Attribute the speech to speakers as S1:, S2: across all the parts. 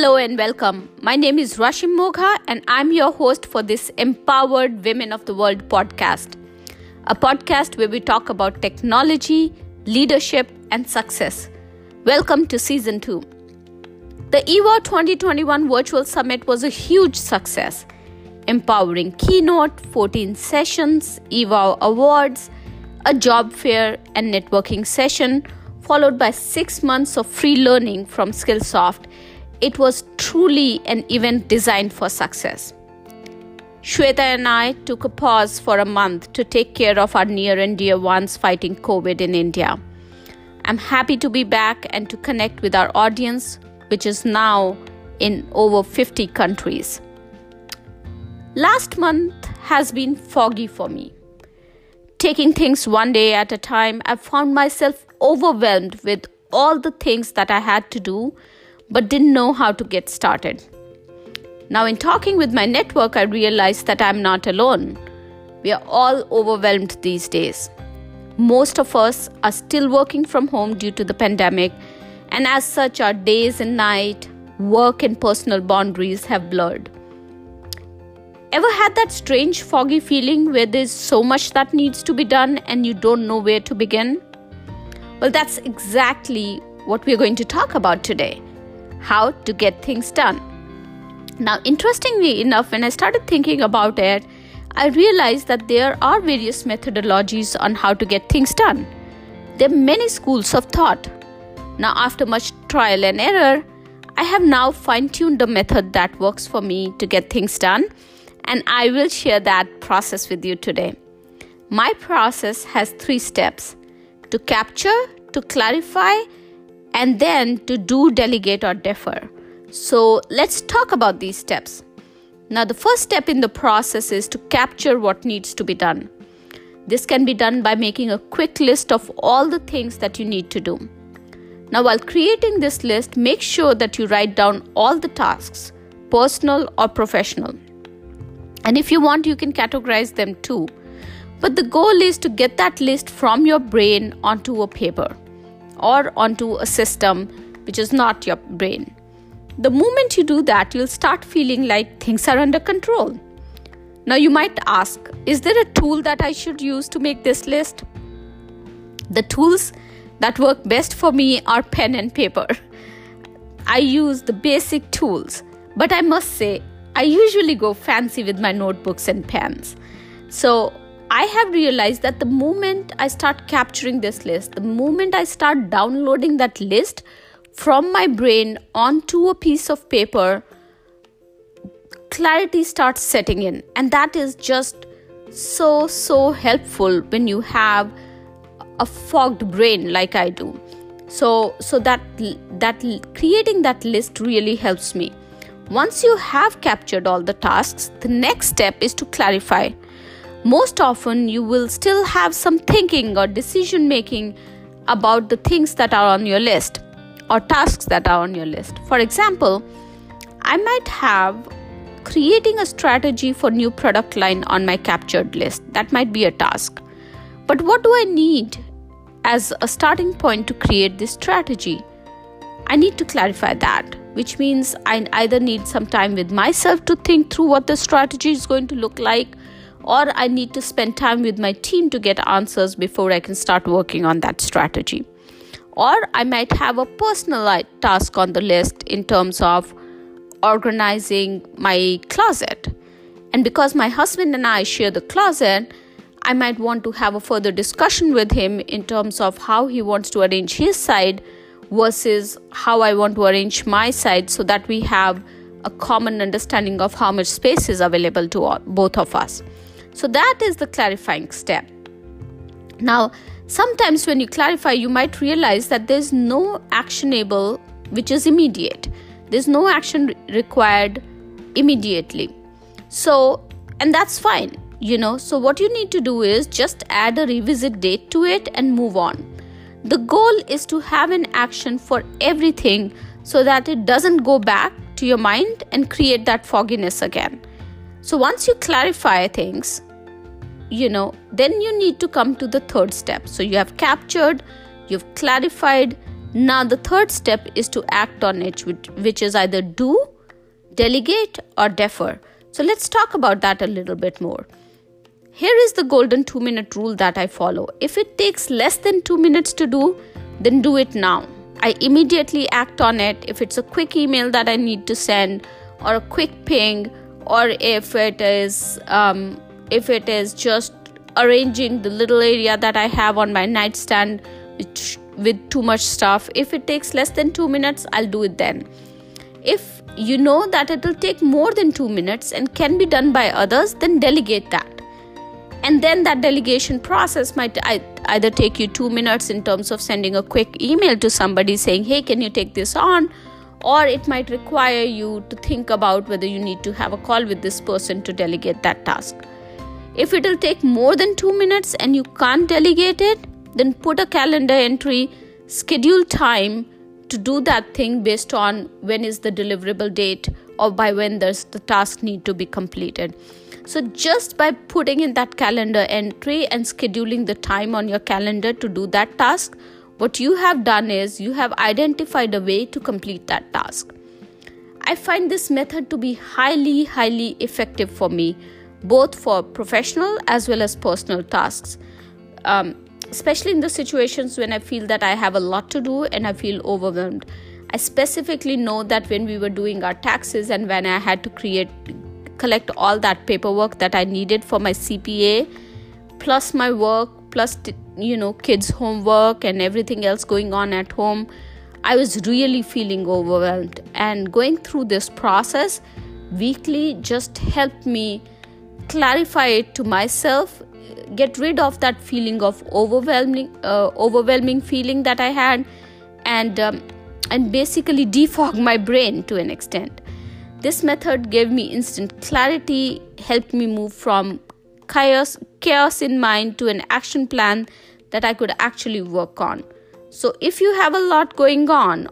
S1: Hello and welcome. My name is Rashim Mogha, and I'm your host for this Empowered Women of the World podcast, a podcast where we talk about technology, leadership, and success. Welcome to season two. The eWOW 2021 Virtual Summit was a huge success, empowering keynote, 14 sessions, eWOW awards, a job fair, and networking session, followed by six months of free learning from Skillsoft it was truly an event designed for success. Shweta and I took a pause for a month to take care of our near and dear ones fighting COVID in India. I'm happy to be back and to connect with our audience, which is now in over 50 countries. Last month has been foggy for me. Taking things one day at a time, I found myself overwhelmed with all the things that I had to do but didn't know how to get started. Now, in talking with my network, I realized that I'm not alone. We are all overwhelmed these days. Most of us are still working from home due to the pandemic, and as such, our days and night, work, and personal boundaries have blurred. Ever had that strange foggy feeling where there's so much that needs to be done and you don't know where to begin? Well, that's exactly what we're going to talk about today how to get things done. Now, interestingly enough, when I started thinking about it, I realized that there are various methodologies on how to get things done. There are many schools of thought. Now, after much trial and error, I have now fine tuned the method that works for me to get things done, and I will share that process with you today. My process has three steps to capture, to clarify, and then to do, delegate, or defer. So let's talk about these steps. Now, the first step in the process is to capture what needs to be done. This can be done by making a quick list of all the things that you need to do. Now, while creating this list, make sure that you write down all the tasks, personal or professional. And if you want, you can categorize them too. But the goal is to get that list from your brain onto a paper or onto a system which is not your brain. The moment you do that, you'll start feeling like things are under control. Now, you might ask, is there a tool that I should use to make this list? The tools that work best for me are pen and paper. I use the basic tools, but I must say, I usually go fancy with my notebooks and pens. So, I have realized that the moment I start capturing this list, the moment I start downloading that list from my brain onto a piece of paper, clarity starts setting in. And that is just so, so helpful when you have a fogged brain like I do. So, so that that creating that list really helps me. Once you have captured all the tasks, the next step is to clarify most often you will still have some thinking or decision making about the things that are on your list or tasks that are on your list. For example, I might have creating a strategy for new product line on my captured list. That might be a task. But what do I need as a starting point to create this strategy? I need to clarify that, which means I either need some time with myself to think through what the strategy is going to look like or I need to spend time with my team to get answers before I can start working on that strategy. Or I might have a personal task on the list in terms of organizing my closet. And because my husband and I share the closet, I might want to have a further discussion with him in terms of how he wants to arrange his side versus how I want to arrange my side so that we have a common understanding of how much space is available to all, both of us. So, that is the clarifying step. Now, sometimes when you clarify, you might realize that there's no actionable which is immediate, there's no action required immediately. So, and that's fine, you know. So, what you need to do is just add a revisit date to it and move on. The goal is to have an action for everything so that it doesn't go back to your mind and create that fogginess again. So once you clarify things, you know, then you need to come to the third step. So you have captured, you've clarified, Now, the third step is to act on it, which, which is either do, delegate, or defer. So, let's talk about that a little bit more. Here is the golden two minute rule that I follow. If it takes less than two minutes to do, then do it now. I immediately act on it. If it's a quick email that I need to send, or a quick ping, or if it is um, if it is just arranging the little area that I have on my nightstand with, with too much stuff. If it takes less than two minutes, I'll do it then. If you know that it will take more than two minutes and can be done by others, then delegate that. And then that delegation process might either take you two minutes in terms of sending a quick email to somebody saying, Hey, can you take this on? Or it might require you to think about whether you need to have a call with this person to delegate that task. If it will take more than two minutes and you can't delegate it, then put a calendar entry, schedule time to do that thing based on when is the deliverable date or by when does the task need to be completed. So, just by putting in that calendar entry and scheduling the time on your calendar to do that task, what you have done is you have identified a way to complete that task. I find this method to be highly, highly effective for me both for professional as well as personal tasks. Um, especially in the situations when I feel that I have a lot to do and I feel overwhelmed. I specifically know that when we were doing our taxes and when I had to create collect all that paperwork that I needed for my CPA plus my work plus you know kids homework and everything else going on at home I was really feeling overwhelmed. And going through this process weekly just helped me clarify it to myself get rid of that feeling of overwhelming uh, overwhelming feeling that i had and um, and basically defog my brain to an extent. This method gave me instant clarity helped me move from chaos chaos in mind to an action plan that i could actually work on so if you have a lot going on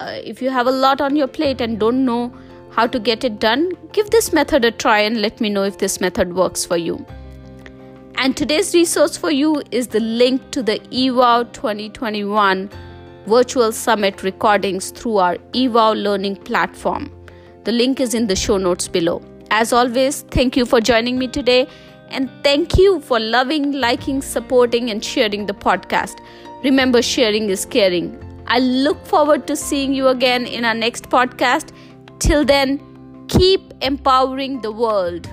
S1: uh, if you have a lot on your plate and don't know how to get it done, give this method a try and let me know if this method works for you. And today's resource for you is the link to the eWOW 2021 virtual summit recordings through our eWOW learning platform. The link is in the show notes below. As always, thank you for joining me today and thank you for loving, liking, supporting, and sharing the podcast. Remember, sharing is caring. I look forward to seeing you again in our next podcast. Till then, keep empowering the world.